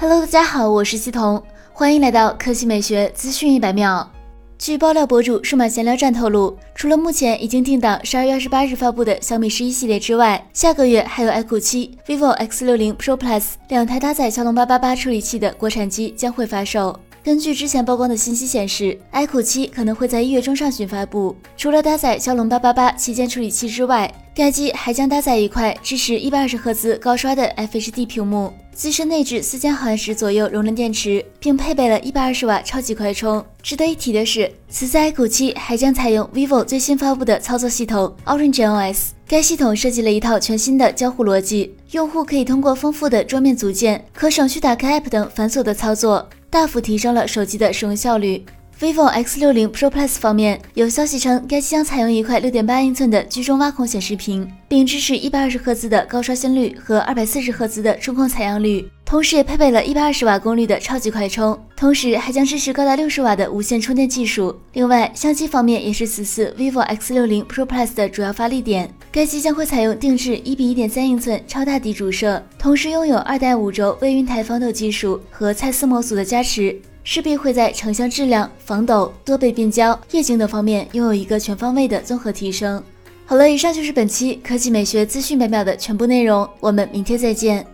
Hello，大家好，我是西彤，欢迎来到科技美学资讯一百秒。据爆料博主数码闲聊站透露，除了目前已经定档十二月二十八日发布的小米十一系列之外，下个月还有 iQOO 七、vivo X 六零 Pro Plus 两台搭载骁龙八八八处理器的国产机将会发售。根据之前曝光的信息显示，iQOO 七可能会在一月中上旬发布。除了搭载骁龙八八八旗舰处理器之外，该机还将搭载一块支持一百二十赫兹高刷的 FHD 屏幕，机身内置四千毫安时左右容量电池，并配备了一百二十瓦超级快充。值得一提的是，此次 iQOO 七还将采用 vivo 最新发布的操作系统 Orange OS。该系统设计了一套全新的交互逻辑，用户可以通过丰富的桌面组件，可省去打开 App 等繁琐的操作。大幅提升了手机的使用效率。vivo X60 Pro Plus 方面，有消息称该机将采用一块6.8英寸的居中挖孔显示屏，并支持一百二十赫兹的高刷新率和二百四十赫兹的触控采样率，同时也配备了一百二十瓦功率的超级快充，同时还将支持高达六十瓦的无线充电技术。另外，相机方面也是此次 vivo X 六零 Pro Plus 的主要发力点。该机将会采用定制一比一点三英寸超大底主摄，同时拥有二代五轴微云台防抖技术和蔡司模组的加持。势必会在成像质量、防抖、多倍变焦、夜景等方面拥有一个全方位的综合提升。好了，以上就是本期科技美学资讯每秒的全部内容，我们明天再见。